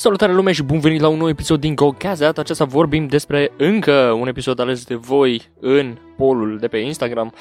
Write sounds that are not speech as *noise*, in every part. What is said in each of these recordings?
Salutare lume și bun venit la un nou episod din GoCast. De data aceasta vorbim despre încă un episod ales de voi în polul de pe Instagram,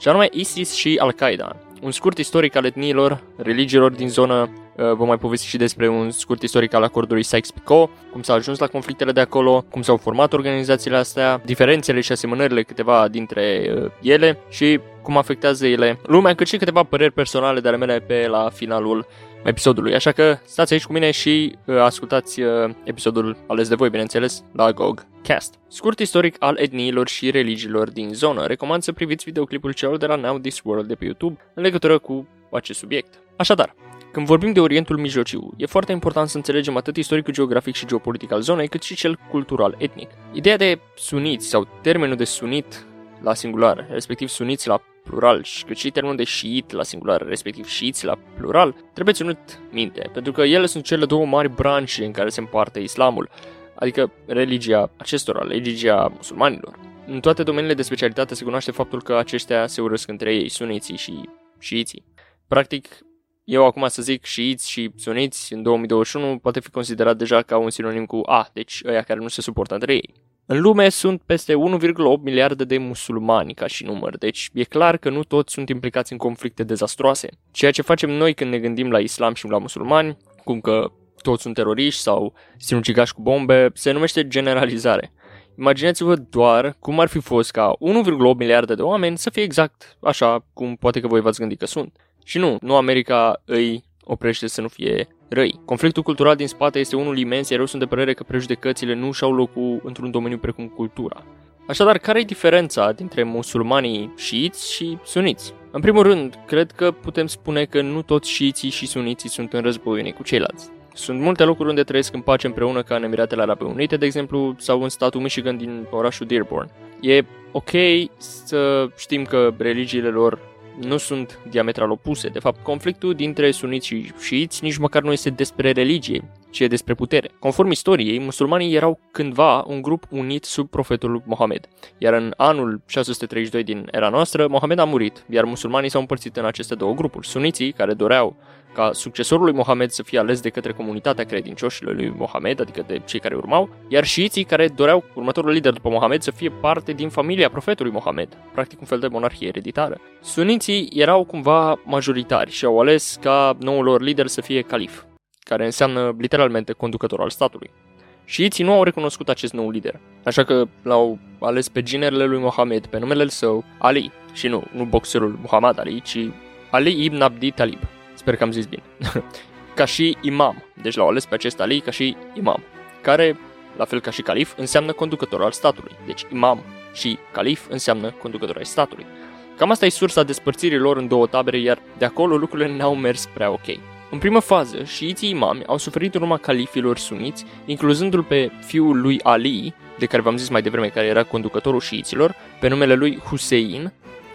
și anume ISIS și Al-Qaeda. Un scurt istoric al etniilor, religiilor din zonă, uh, vă mai povesti și despre un scurt istoric al acordului Sykes-Picot, cum s-a ajuns la conflictele de acolo, cum s-au format organizațiile astea, diferențele și asemănările câteva dintre uh, ele și cum afectează ele lumea, cât și câteva păreri personale de ale mele pe la finalul episodului. Așa că stați aici cu mine și uh, ascultați uh, episodul ales de voi, bineînțeles, la GOG Cast. Scurt istoric al etniilor și religiilor din zonă. Recomand să priviți videoclipul celor de la Now This World de pe YouTube în legătură cu acest subiect. Așadar, când vorbim de Orientul Mijlociu, e foarte important să înțelegem atât istoricul geografic și geopolitic al zonei, cât și cel cultural etnic. Ideea de suniți sau termenul de sunit la singular, respectiv suniți la plural, și cât și termenul de șiit la singular, respectiv șiiți la plural, trebuie ținut minte, pentru că ele sunt cele două mari branșe în care se împarte islamul, adică religia acestora, religia musulmanilor. În toate domeniile de specialitate se cunoaște faptul că aceștia se urăsc între ei, suniții și șiiții. Practic, eu acum să zic șiiți și suniți în 2021 poate fi considerat deja ca un sinonim cu A, deci ăia care nu se suportă între ei. În lume sunt peste 1,8 miliarde de musulmani ca și număr, deci e clar că nu toți sunt implicați în conflicte dezastroase. Ceea ce facem noi când ne gândim la islam și la musulmani, cum că toți sunt teroriști sau sinucigași cu bombe, se numește generalizare. Imaginați-vă doar cum ar fi fost ca 1,8 miliarde de oameni să fie exact așa cum poate că voi v-ați gândit că sunt. Și nu, nu America îi oprește să nu fie răi. Conflictul cultural din spate este unul imens, iar eu sunt de părere că prejudecățile nu și-au locul într-un domeniu precum cultura. Așadar, care e diferența dintre musulmanii șiiți și suniți? În primul rând, cred că putem spune că nu toți șiiții și suniții sunt în război unii cu ceilalți. Sunt multe locuri unde trăiesc în pace împreună ca în Emiratele Arabe Unite, de exemplu, sau în statul Michigan din orașul Dearborn. E ok să știm că religiile lor nu sunt diametral opuse. De fapt, conflictul dintre suniți și șiiți nici măcar nu este despre religie, ci e despre putere. Conform istoriei, musulmanii erau cândva un grup unit sub profetul Mohamed, iar în anul 632 din era noastră, Mohamed a murit, iar musulmanii s-au împărțit în aceste două grupuri. Suniții, care doreau ca succesorul lui Mohamed să fie ales de către comunitatea credincioșilor lui Mohamed, adică de cei care urmau, iar șiiții care doreau următorul lider după Mohamed să fie parte din familia profetului Mohamed, practic un fel de monarhie ereditară. Suniții erau cumva majoritari și au ales ca noul lor lider să fie calif, care înseamnă literalmente conducător al statului. Șiiții nu au recunoscut acest nou lider, așa că l-au ales pe ginerele lui Mohamed, pe numele său Ali, și nu, nu boxerul Muhammad Ali, ci Ali ibn Abdi Talib. Sper că am zis bine. *laughs* ca și imam. Deci l-au ales pe acest Ali ca și imam. Care, la fel ca și calif, înseamnă conducător al statului. Deci imam și calif înseamnă conducător al statului. Cam asta e sursa despărțirii lor în două tabere, iar de acolo lucrurile n-au mers prea ok. În primă fază, șiiții imami au suferit în urma califilor suniți, incluzându-l pe fiul lui Ali, de care v-am zis mai devreme care era conducătorul șiiților, pe numele lui Hussein,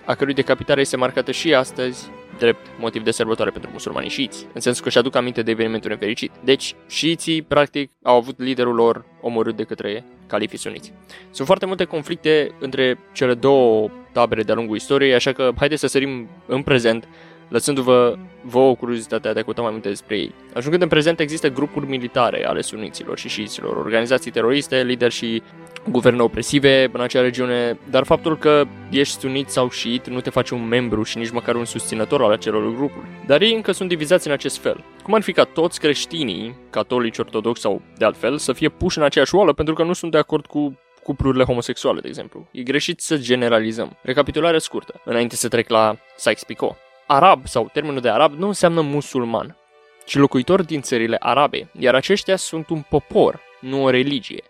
a cărui decapitare este marcată și astăzi drept motiv de sărbătoare pentru musulmanii șiiți, în sensul că își aduc aminte de evenimentul nefericit. Deci, șiiții, practic, au avut liderul lor omorât de către califii suniți. Sunt foarte multe conflicte între cele două tabere de-a lungul istoriei, așa că haideți să sărim în prezent lăsându-vă vouă curiozitatea de a căuta mai multe despre ei. Ajungând în prezent există grupuri militare ale suniților și șiiților, organizații teroriste, lideri și guverne opresive în acea regiune, dar faptul că ești sunit sau șiit nu te face un membru și nici măcar un susținător al acelor grupuri. Dar ei încă sunt divizați în acest fel. Cum ar fi ca toți creștinii, catolici, ortodoxi sau de altfel, să fie puși în aceeași oală pentru că nu sunt de acord cu cuplurile homosexuale, de exemplu. E greșit să generalizăm. Recapitulare scurtă, înainte să trec la Sykes-Picot. Arab sau termenul de arab nu înseamnă musulman, ci locuitor din țările arabe, iar aceștia sunt un popor, nu o religie.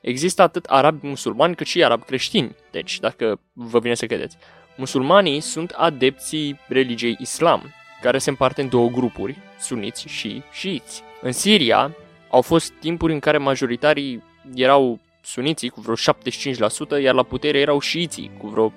Există atât arabi musulmani cât și arabi creștini, deci dacă vă vine să credeți. Musulmanii sunt adepții religiei islam, care se împarte în două grupuri, suniți și șiiți. În Siria au fost timpuri în care majoritarii erau suniții cu vreo 75%, iar la putere erau șiiții cu vreo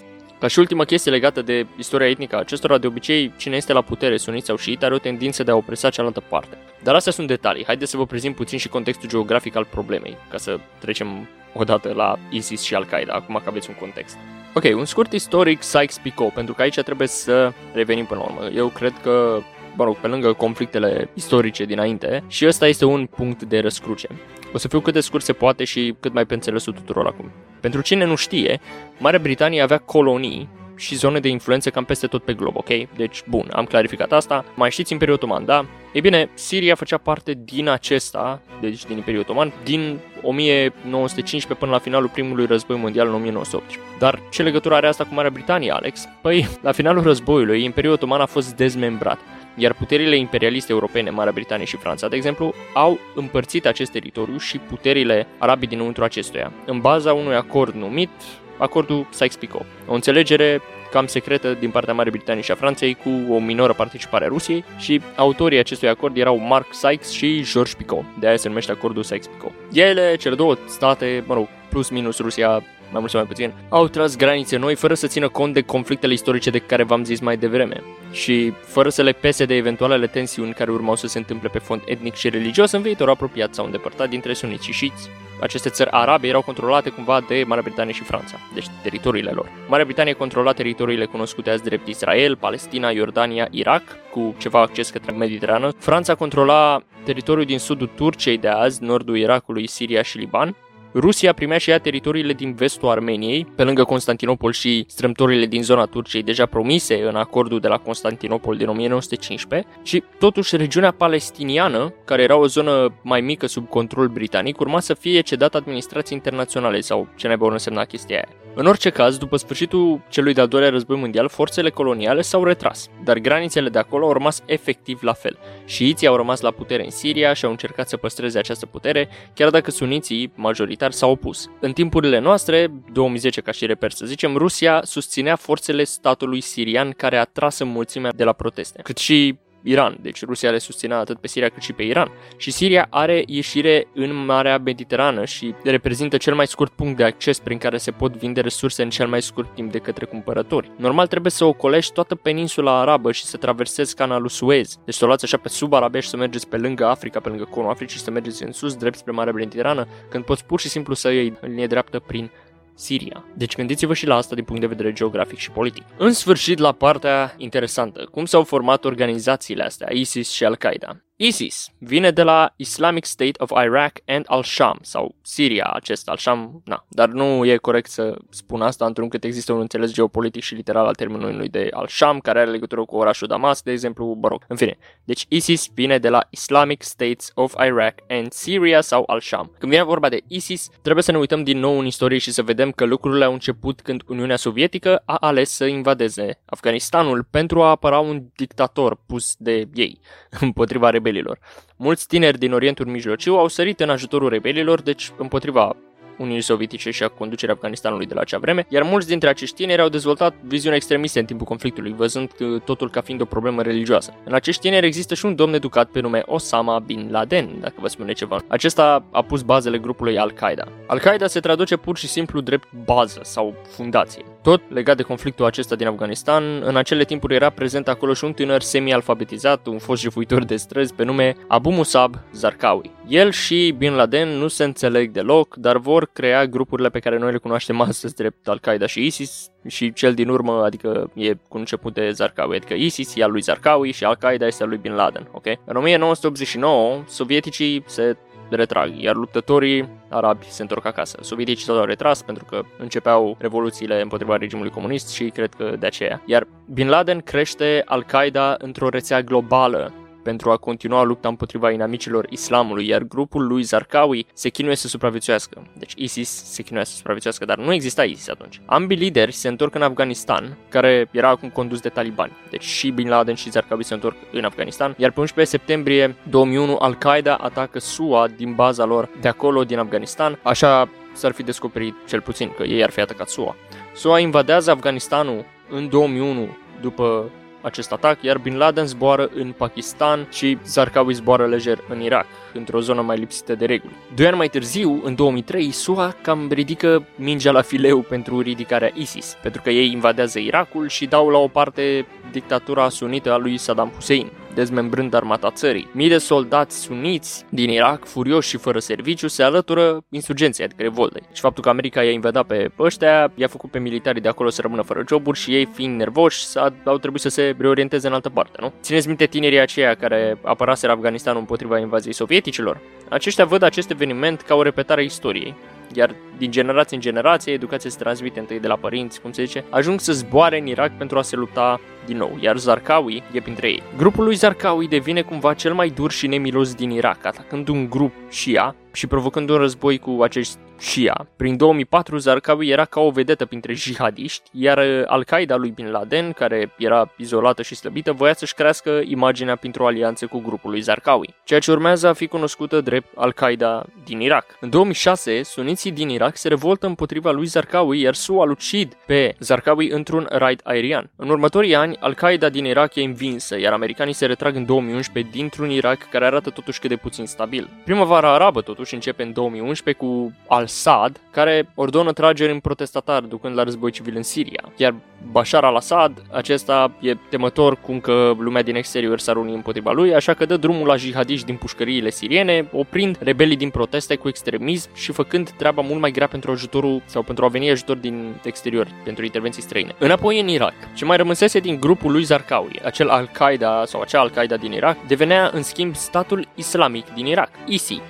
15%. Ca și ultima chestie legată de istoria etnică a acestora, de obicei, cine este la putere, sunit sau șiit, are o tendință de a opresa cealaltă parte. Dar astea sunt detalii. Haideți să vă prezint puțin și contextul geografic al problemei, ca să trecem odată la ISIS și Al-Qaeda, acum că aveți un context. Ok, un scurt istoric Sykes-Picot, pentru că aici trebuie să revenim până la urmă. Eu cred că mă rog, pe lângă conflictele istorice dinainte, și ăsta este un punct de răscruce. O să fiu cât de scurt se poate și cât mai pe înțelesul tuturor acum. Pentru cine nu știe, Marea Britanie avea colonii și zone de influență cam peste tot pe glob, ok? Deci, bun, am clarificat asta. Mai știți Imperiul Otoman, da? Ei bine, Siria făcea parte din acesta, deci din Imperiul Otoman, din 1915 până la finalul primului război mondial în 1918. Dar ce legătură are asta cu Marea Britanie, Alex? Păi, la finalul războiului, Imperiul Otoman a fost dezmembrat iar puterile imperialiste europene, Marea Britanie și Franța, de exemplu, au împărțit acest teritoriu și puterile arabii dinăuntru acestuia, în baza unui acord numit acordul Sykes-Picot. O înțelegere cam secretă din partea Marii Britanii și a Franței cu o minoră participare a Rusiei și autorii acestui acord erau Mark Sykes și George Picot, de aia se numește acordul Sykes-Picot. Ele, cele două state, mă rog, plus minus Rusia mai mult sau mai puțin, au tras granițe noi fără să țină cont de conflictele istorice de care v-am zis mai devreme și fără să le pese de eventualele tensiuni care urmau să se întâmple pe fond etnic și religios în viitor apropiat sau îndepărtat dintre suniți și șiți. Aceste țări arabe erau controlate cumva de Marea Britanie și Franța, deci teritoriile lor. Marea Britanie controla teritoriile cunoscute azi drept Israel, Palestina, Iordania, Irak, cu ceva acces către Mediterană. Franța controla teritoriul din sudul Turciei de azi, nordul Irakului, Siria și Liban, Rusia primea și ea teritoriile din vestul Armeniei, pe lângă Constantinopol și strâmtorile din zona Turciei deja promise în acordul de la Constantinopol din 1915 și totuși regiunea palestiniană, care era o zonă mai mică sub control britanic, urma să fie cedată administrației internaționale sau ce naiba însemna chestia aia. În orice caz, după sfârșitul celui de-al doilea război mondial, forțele coloniale s-au retras, dar granițele de acolo au rămas efectiv la fel. Șiiții au rămas la putere în Siria și au încercat să păstreze această putere, chiar dacă suniții, majoritar, s-au opus. În timpurile noastre, 2010 ca și reper să zicem, Rusia susținea forțele statului sirian care a tras în mulțimea de la proteste, cât și Iran. Deci Rusia le susținea atât pe Siria cât și pe Iran. Și Siria are ieșire în Marea Mediterană și reprezintă cel mai scurt punct de acces prin care se pot vinde resurse în cel mai scurt timp de către cumpărători. Normal trebuie să ocolești toată peninsula arabă și să traversezi canalul Suez. Deci să o luați așa pe sub Arabia și să mergeți pe lângă Africa, pe lângă conul Africii și să mergeți în sus, drept spre Marea Mediterană, când poți pur și simplu să iei în linie dreaptă prin Siria. Deci gândiți-vă și la asta din punct de vedere geografic și politic. În sfârșit, la partea interesantă, cum s-au format organizațiile astea, ISIS și Al-Qaeda. ISIS vine de la Islamic State of Iraq and al-Sham, sau Siria, acest al-Sham, na, dar nu e corect să spun asta într-un există un înțeles geopolitic și literal al termenului de al-Sham, care are legătură cu orașul Damasc, de exemplu, mă rog, în fine. Deci ISIS vine de la Islamic States of Iraq and Syria sau al-Sham. Când vine vorba de ISIS, trebuie să ne uităm din nou în istorie și să vedem că lucrurile au început când Uniunea Sovietică a ales să invadeze Afganistanul pentru a apăra un dictator pus de ei *laughs* împotriva rebelilor rebelilor. Mulți tineri din Orientul Mijlociu au sărit în ajutorul rebelilor, deci împotriva Uniunii Sovietice și a conducerea Afganistanului de la acea vreme, iar mulți dintre acești tineri au dezvoltat viziuni extremiste în timpul conflictului, văzând totul ca fiind o problemă religioasă. În acești tineri există și un domn educat pe nume Osama Bin Laden, dacă vă spune ceva. Acesta a pus bazele grupului Al-Qaeda. Al-Qaeda se traduce pur și simplu drept bază sau fundație. Tot legat de conflictul acesta din Afganistan, în acele timpuri era prezent acolo și un tânăr semi-alfabetizat, un fost jefuitor de străzi pe nume Abu Musab Zarqawi. El și Bin Laden nu se înțeleg deloc, dar vor crea grupurile pe care noi le cunoaștem astăzi, drept Al-Qaeda și ISIS, și cel din urmă, adică e cu început de Zarqawi, adică ISIS e al lui Zarqawi și Al-Qaeda este al lui Bin Laden, ok? În 1989, sovieticii se retrag, iar luptătorii arabi se întorc acasă. Sovieticii s-au retras pentru că începeau revoluțiile împotriva regimului comunist și cred că de aceea. Iar Bin Laden crește Al-Qaeda într-o rețea globală pentru a continua lupta împotriva inamicilor islamului, iar grupul lui Zarqawi se chinuie să supraviețuiască. Deci ISIS se chinuie să supraviețuiască, dar nu exista ISIS atunci. Ambii lideri se întorc în Afganistan, care era acum condus de talibani. Deci și Bin Laden și Zarqawi se întorc în Afganistan, iar pe 11 septembrie 2001 Al-Qaeda atacă SUA din baza lor de acolo, din Afganistan. Așa s-ar fi descoperit cel puțin că ei ar fi atacat SUA. SUA invadează Afganistanul în 2001 după acest atac, iar Bin Laden zboară în Pakistan și Zarqawi zboară lejer în Irak, într-o zonă mai lipsită de reguli. Doi ani mai târziu, în 2003, SUA cam ridică mingea la fileu pentru ridicarea ISIS, pentru că ei invadează Irakul și dau la o parte dictatura sunită a lui Saddam Hussein. Dezmembrând armata țării. Mii de soldați suniți din Irak, furioși și fără serviciu, se alătură insurgenței, adică revoltei. Și faptul că America i-a invadat pe ăștia, i-a făcut pe militarii de acolo să rămână fără joburi și ei fiind nervoși, au trebuit să se reorienteze în altă parte, nu? Țineți minte tinerii aceia care apăraseră Afganistanul împotriva invaziei sovieticilor? Aceștia văd acest eveniment ca o repetare a istoriei iar din generație în generație, educația se transmite întâi de la părinți, cum se zice, ajung să zboare în Irak pentru a se lupta din nou, iar Zarqawi e printre ei. Grupul lui Zarqawi devine cumva cel mai dur și nemilos din Irak, atacând un grup Shia și provocând un război cu acești Shia. Prin 2004, Zarqawi era ca o vedetă printre jihadiști, iar uh, Al-Qaeda lui Bin Laden, care era izolată și slăbită, voia să-și crească imaginea printr-o alianță cu grupul lui Zarqawi, ceea ce urmează a fi cunoscută drept Al-Qaeda din Irak. În 2006, suniții din Irak se revoltă împotriva lui Zarqawi, iar SUA lucid pe Zarqawi într-un raid aerian. În următorii ani, Al-Qaeda din Irak e învinsă, iar americanii se retrag în 2011 dintr-un Irak care arată totuși cât de puțin stabil. Primăvara arabă totuși începe în 2011 cu Al-Sad, care ordonă trageri în protestatari ducând la război civil în Siria. Iar Bashar al-Assad, acesta e temător cum că lumea din exterior s-ar uni împotriva lui, așa că dă drumul la jihadiști din pușcăriile siriene, oprind rebelii din proteste cu extremism și făcând treaba mult mai grea pentru ajutorul sau pentru a veni ajutor din exterior, pentru intervenții străine. Înapoi în Irak, ce mai rămânsese din grupul lui Zarqawi, acel Al-Qaeda sau acea Al-Qaeda din Irak, devenea în schimb statul islamic din Irak, ISI,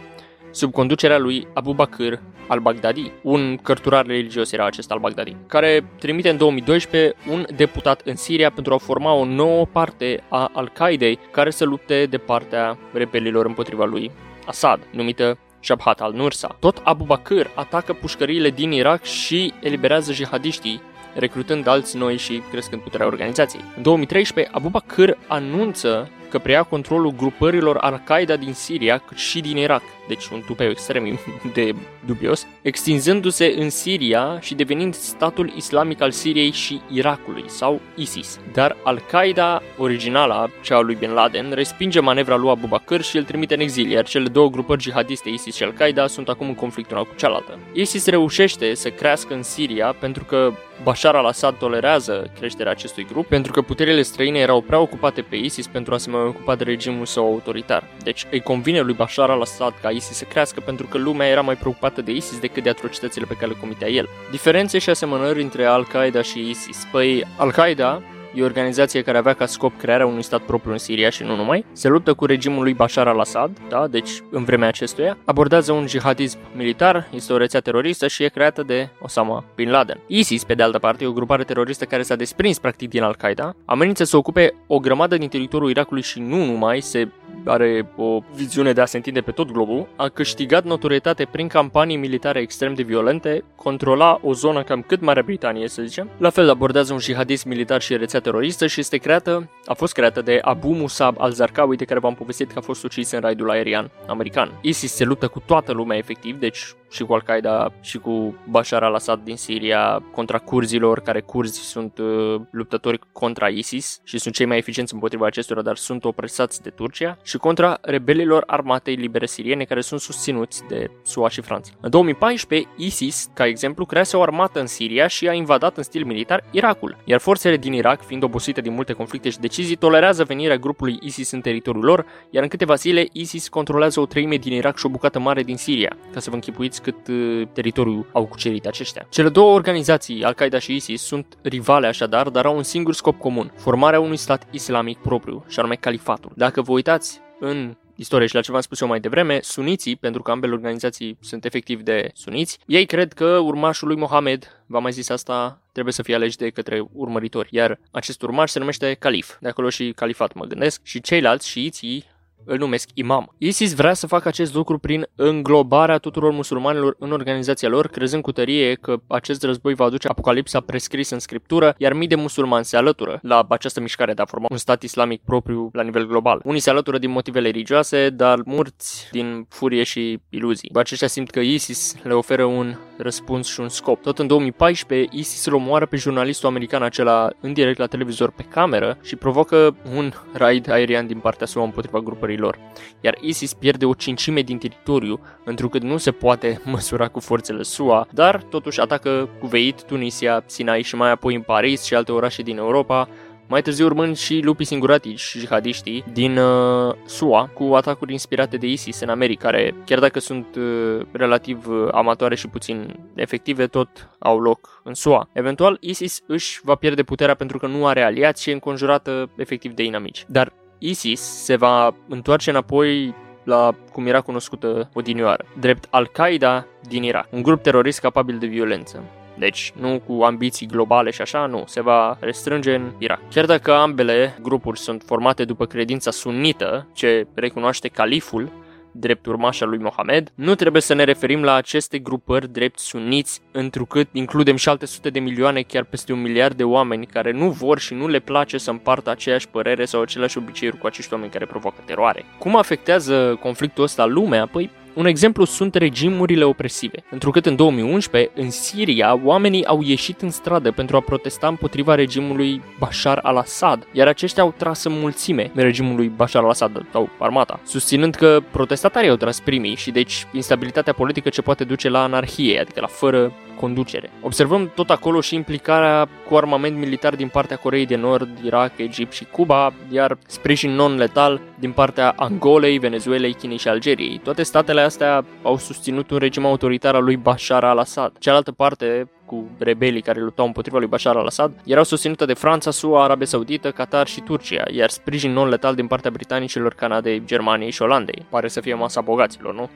sub conducerea lui Abu Bakr al-Baghdadi. Un cărturar religios era acest al-Baghdadi, care trimite în 2012 un deputat în Siria pentru a forma o nouă parte a Al-Qaedei care să lupte de partea rebelilor împotriva lui Assad, numită Jabhat al-Nursa. Tot Abu Bakr atacă pușcăriile din Irak și eliberează jihadiștii recrutând alți noi și crescând puterea organizației. În 2013, Abu Bakr anunță că preia controlul grupărilor Al-Qaeda din Siria, cât și din Irak, deci un tupeu extrem *laughs* de dubios, extinzându-se în Siria și devenind statul islamic al Siriei și Irakului, sau ISIS. Dar Al-Qaeda originală, cea a lui Bin Laden, respinge manevra lui Abu Bakr și îl trimite în exil, iar cele două grupări jihadiste, ISIS și Al-Qaeda, sunt acum în conflict una cu cealaltă. ISIS reușește să crească în Siria pentru că Bashar al-Assad tolerează creșterea acestui grup, pentru că puterile străine erau prea ocupate pe ISIS pentru a se mai ocupa de regimul său autoritar. Deci îi convine lui Bashar al-Assad ca ISIS să crească pentru că lumea era mai preocupată de ISIS decât de atrocitățile pe care le comitea el. Diferențe și asemănări între Al-Qaeda și ISIS. Păi, Al-Qaeda E o organizație care avea ca scop crearea unui stat propriu în Siria și nu numai. Se luptă cu regimul lui Bashar al-Assad, da, deci în vremea acestuia. Abordează un jihadism militar, este o rețea teroristă și e creată de Osama Bin Laden. ISIS, pe de altă parte, e o grupare teroristă care s-a desprins practic din Al-Qaeda, amenință să ocupe o grămadă din teritoriul Irakului și nu numai, se are o viziune de a se întinde pe tot globul, a câștigat notorietate prin campanii militare extrem de violente, controla o zonă cam cât Marea Britanie, să zicem. La fel abordează un jihadism militar și rețea teroristă și este creată, a fost creată de Abu Musab al-Zarqawi, de care v-am povestit că a fost ucis în raidul aerian american. ISIS se luptă cu toată lumea efectiv, deci și cu Al-Qaeda și cu Bashar al-Assad din Siria contra curzilor, care curzi sunt uh, luptători contra ISIS și sunt cei mai eficienți împotriva acestora, dar sunt opresați de Turcia, și contra rebelilor armatei libere siriene care sunt susținuți de SUA și Franța. În 2014, ISIS, ca exemplu, crease o armată în Siria și a invadat în stil militar Irakul, iar forțele din Irak, fiind obosite din multe conflicte și decizii, tolerează venirea grupului ISIS în teritoriul lor, iar în câteva zile ISIS controlează o treime din Irak și o bucată mare din Siria, ca să vă închipuiți știți cât uh, teritoriu au cucerit aceștia. Cele două organizații, Al-Qaeda și ISIS, sunt rivale așadar, dar au un singur scop comun, formarea unui stat islamic propriu, și anume califatul. Dacă vă uitați în istorie și la ce v-am spus eu mai devreme, suniții, pentru că ambele organizații sunt efectiv de suniți, ei cred că urmașul lui Mohamed, v-am mai zis asta, trebuie să fie ales de către urmăritori, iar acest urmaș se numește calif, de acolo și califat mă gândesc, și ceilalți șiiții îl numesc imam. ISIS vrea să facă acest lucru prin înglobarea tuturor musulmanilor în organizația lor, crezând cu tărie că acest război va aduce apocalipsa prescris în scriptură, iar mii de musulmani se alătură la această mișcare de a forma un stat islamic propriu la nivel global. Unii se alătură din motive religioase, dar mulți din furie și iluzii. Aceștia simt că ISIS le oferă un răspuns și un scop. Tot în 2014, ISIS îl omoară pe jurnalistul american acela în direct la televizor pe cameră și provocă un raid aerian din partea SUA împotriva grupării lor. Iar ISIS pierde o cincime din teritoriu, întrucât nu se poate *laughs* măsura cu forțele SUA, dar totuși atacă Kuwait, Tunisia, Sinai și mai apoi în Paris și alte orașe din Europa, mai târziu urmând și lupii singuratici și jihadiștii din uh, SUA cu atacuri inspirate de ISIS în America, care chiar dacă sunt uh, relativ uh, amatoare și puțin efective, tot au loc în SUA. Eventual, ISIS își va pierde puterea pentru că nu are aliați și e înconjurată efectiv de inamici. Dar ISIS se va întoarce înapoi la cum era cunoscută odinioară, drept Al-Qaeda din Irak, un grup terorist capabil de violență. Deci, nu cu ambiții globale și așa, nu, se va restrânge în Irak. Chiar dacă ambele grupuri sunt formate după credința sunită, ce recunoaște califul, drept urmașa lui Mohamed, nu trebuie să ne referim la aceste grupări drept suniți, întrucât includem și alte sute de milioane, chiar peste un miliard de oameni care nu vor și nu le place să împartă aceeași părere sau aceleași obiceiuri cu acești oameni care provoacă teroare. Cum afectează conflictul ăsta lumea? Păi un exemplu sunt regimurile opresive. Întrucât în 2011, în Siria, oamenii au ieșit în stradă pentru a protesta împotriva regimului Bashar al-Assad, iar aceștia au tras în mulțime regimului Bashar al-Assad sau armata, susținând că protestatarii au tras primii și deci instabilitatea politică ce poate duce la anarhie, adică la fără conducere. Observăm tot acolo și implicarea cu armament militar din partea Coreei de Nord, Irak, Egipt și Cuba, iar sprijin non-letal din partea Angolei, Venezuelei, Chinei și Algeriei. Toate statele astea au susținut un regim autoritar al lui Bashar al-Assad. Cealaltă parte, cu rebelii care luptau împotriva lui Bashar al-Assad, erau susținute de Franța, SUA, Arabia Saudită, Qatar și Turcia, iar sprijin non-letal din partea britanicilor, Canadei, Germaniei și Olandei. Pare să fie masa bogaților, nu?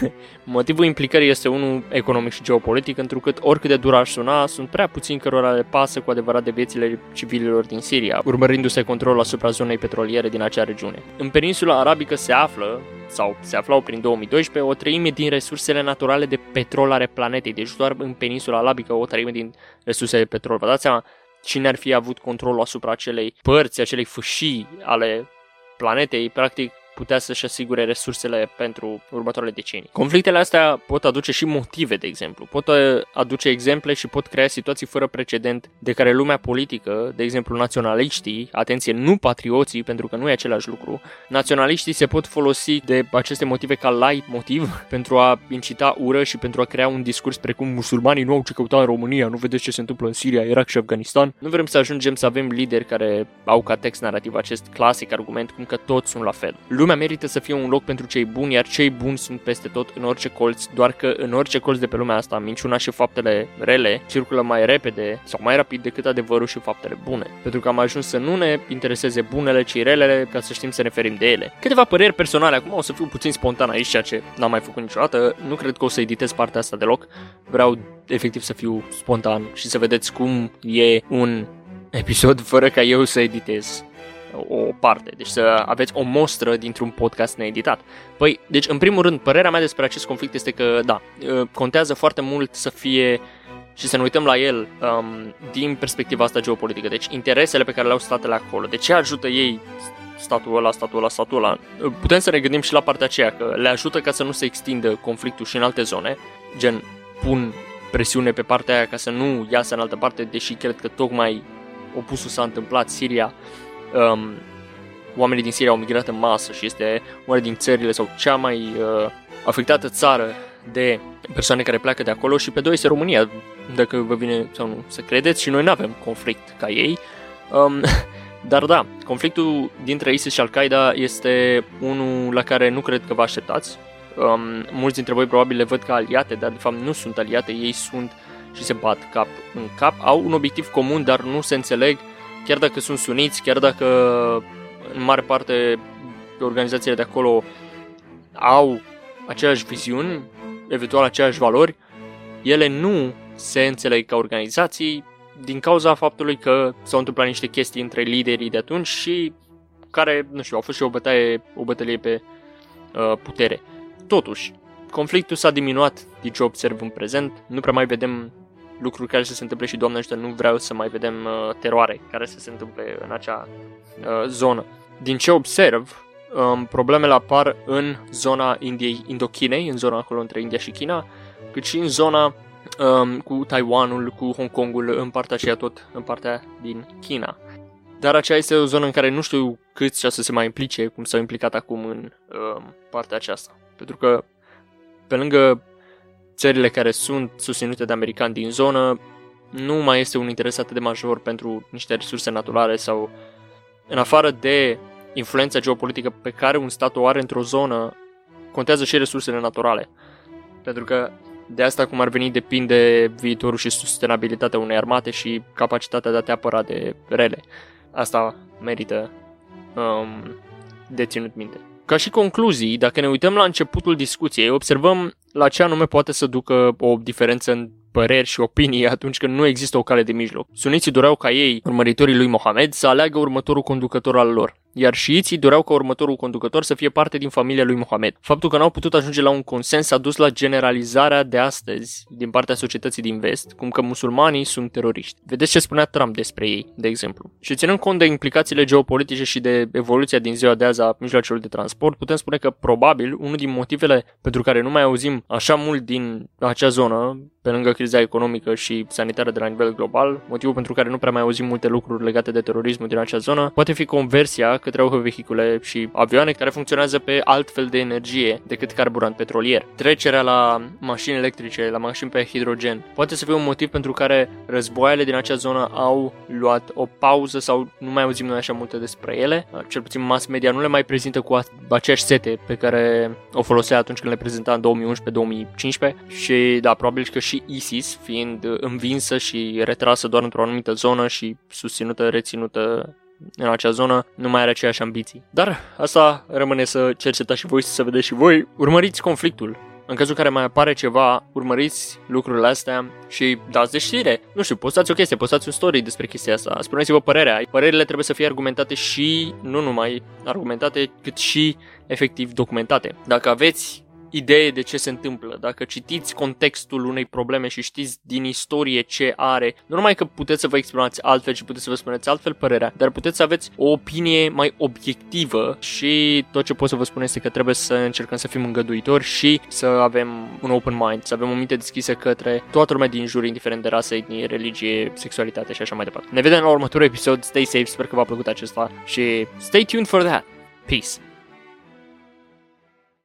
*laughs* Motivul implicării este unul economic și geopolitic, întrucât oricât de dur ar suna, sunt prea puțini cărora le pasă cu adevărat de viețile civililor din Siria, urmărindu-se controlul asupra zonei petroliere din acea regiune. În peninsula arabică se află, sau se aflau prin 2012 o treime din resursele naturale de petrol ale planetei, deci doar în peninsula arabică o treime din resursele de petrol. Vă dați seama cine ar fi avut controlul asupra acelei părți, acelei fâșii ale planetei, practic putea să-și asigure resursele pentru următoarele decenii. Conflictele astea pot aduce și motive, de exemplu. Pot uh, aduce exemple și pot crea situații fără precedent de care lumea politică, de exemplu naționaliștii, atenție, nu patrioții, pentru că nu e același lucru, naționaliștii se pot folosi de aceste motive ca light motiv *laughs* pentru a incita ură și pentru a crea un discurs precum musulmanii nu au ce căuta în România, nu vedeți ce se întâmplă în Siria, Irak și Afganistan. Nu vrem să ajungem să avem lideri care au ca text narrativ acest clasic argument cum că toți sunt la fel. Lumea merită să fie un loc pentru cei buni, iar cei buni sunt peste tot în orice colț, doar că în orice colț de pe lumea asta, minciuna și faptele rele circulă mai repede sau mai rapid decât adevărul și faptele bune. Pentru că am ajuns să nu ne intereseze bunele, ci relele, ca să știm să ne ferim de ele. Câteva păreri personale, acum o să fiu puțin spontan aici, ceea ce n-am mai făcut niciodată, nu cred că o să editez partea asta deloc, vreau efectiv să fiu spontan și să vedeți cum e un episod fără ca eu să editez o parte, deci să aveți o mostră dintr-un podcast needitat. Păi, deci, în primul rând, părerea mea despre acest conflict este că, da, ă, contează foarte mult să fie și să ne uităm la el um, din perspectiva asta geopolitică, deci interesele pe care le au statele acolo, de ce ajută ei statul ăla, statul ăla, statul ăla. Putem să ne gândim și la partea aceea, că le ajută ca să nu se extindă conflictul și în alte zone, gen pun presiune pe partea aia ca să nu iasă în altă parte, deși cred că tocmai opusul s-a întâmplat, Siria um, oamenii din Siria au migrat în masă și este una din țările sau cea mai uh, afectată țară de persoane care pleacă de acolo și pe doi este România, dacă vă vine sau nu să credeți și noi nu avem conflict ca ei. Um, *laughs* dar da, conflictul dintre ISIS și Al-Qaeda este unul la care nu cred că vă așteptați. Um, mulți dintre voi probabil le văd ca aliate, dar de fapt nu sunt aliate, ei sunt și se bat cap în cap, au un obiectiv comun, dar nu se înțeleg chiar dacă sunt suniți, chiar dacă în mare parte organizațiile de acolo au aceeași viziuni, eventual aceeași valori, ele nu se înțeleg ca organizații din cauza faptului că s-au întâmplat niște chestii între liderii de atunci și care, nu știu, au fost și o bătaie, o bătălie pe uh, putere. Totuși, conflictul s-a diminuat din ce observ în prezent, nu prea mai vedem lucruri care să se întâmple și, Doamne ajută, nu vreau să mai vedem uh, teroare care să se întâmple în acea uh, zonă. Din ce observ, um, problemele apar în zona Indiei, Indochinei, în zona acolo între India și China, cât și în zona um, cu Taiwanul, cu Hong Kongul, în partea aceea tot, în partea din China. Dar aceea este o zonă în care nu știu cât și să se mai implice, cum s-au implicat acum în um, partea aceasta. Pentru că, pe lângă țările care sunt susținute de americani din zonă, nu mai este un interes atât de major pentru niște resurse naturale sau în afară de influența geopolitică pe care un stat o are într-o zonă, contează și resursele naturale. Pentru că de asta, cum ar veni, depinde viitorul și sustenabilitatea unei armate și capacitatea de a te apăra de rele. Asta merită um, de ținut minte. Ca și concluzii, dacă ne uităm la începutul discuției, observăm la ce anume poate să ducă o diferență în păreri și opinii atunci când nu există o cale de mijloc. Suniții doreau ca ei, urmăritorii lui Mohamed, să aleagă următorul conducător al lor iar șiiții doreau ca următorul conducător să fie parte din familia lui Mohamed. Faptul că n-au putut ajunge la un consens a dus la generalizarea de astăzi din partea societății din vest, cum că musulmanii sunt teroriști. Vedeți ce spunea Trump despre ei, de exemplu. Și ținând cont de implicațiile geopolitice și de evoluția din ziua de azi a mijloacelor de transport, putem spune că probabil unul din motivele pentru care nu mai auzim așa mult din acea zonă, pe lângă criza economică și sanitară de la nivel global, motivul pentru care nu prea mai auzim multe lucruri legate de terorismul din acea zonă, poate fi conversia către autovehicule și avioane care funcționează pe alt fel de energie decât carburant petrolier. Trecerea la mașini electrice, la mașini pe hidrogen, poate să fie un motiv pentru care războaiele din acea zonă au luat o pauză sau nu mai auzim noi așa multe despre ele. Cel puțin mass media nu le mai prezintă cu aceeași sete pe care o folosea atunci când le prezenta în 2011-2015 și da, probabil că și ISIS, fiind învinsă și retrasă doar într-o anumită zonă și susținută, reținută în acea zonă nu mai are aceeași ambiții. Dar asta rămâne să cercetați și voi, să vedeți și voi. Urmăriți conflictul. În cazul în care mai apare ceva, urmăriți lucrurile astea și dați de știre. Nu știu, postați o chestie, postați un story despre chestia asta. Spuneți-vă părerea. Părerile trebuie să fie argumentate și, nu numai argumentate, cât și efectiv documentate. Dacă aveți idee de ce se întâmplă. Dacă citiți contextul unei probleme și știți din istorie ce are, nu numai că puteți să vă exprimați altfel și puteți să vă spuneți altfel părerea, dar puteți să aveți o opinie mai obiectivă și tot ce pot să vă spun este că trebuie să încercăm să fim îngăduitori și să avem un open mind, să avem o minte deschisă către toată lumea din jur, indiferent de rasă, etnie, religie, sexualitate și așa mai departe. Ne vedem la următorul episod. Stay safe, sper că v-a plăcut acesta și stay tuned for that. Peace.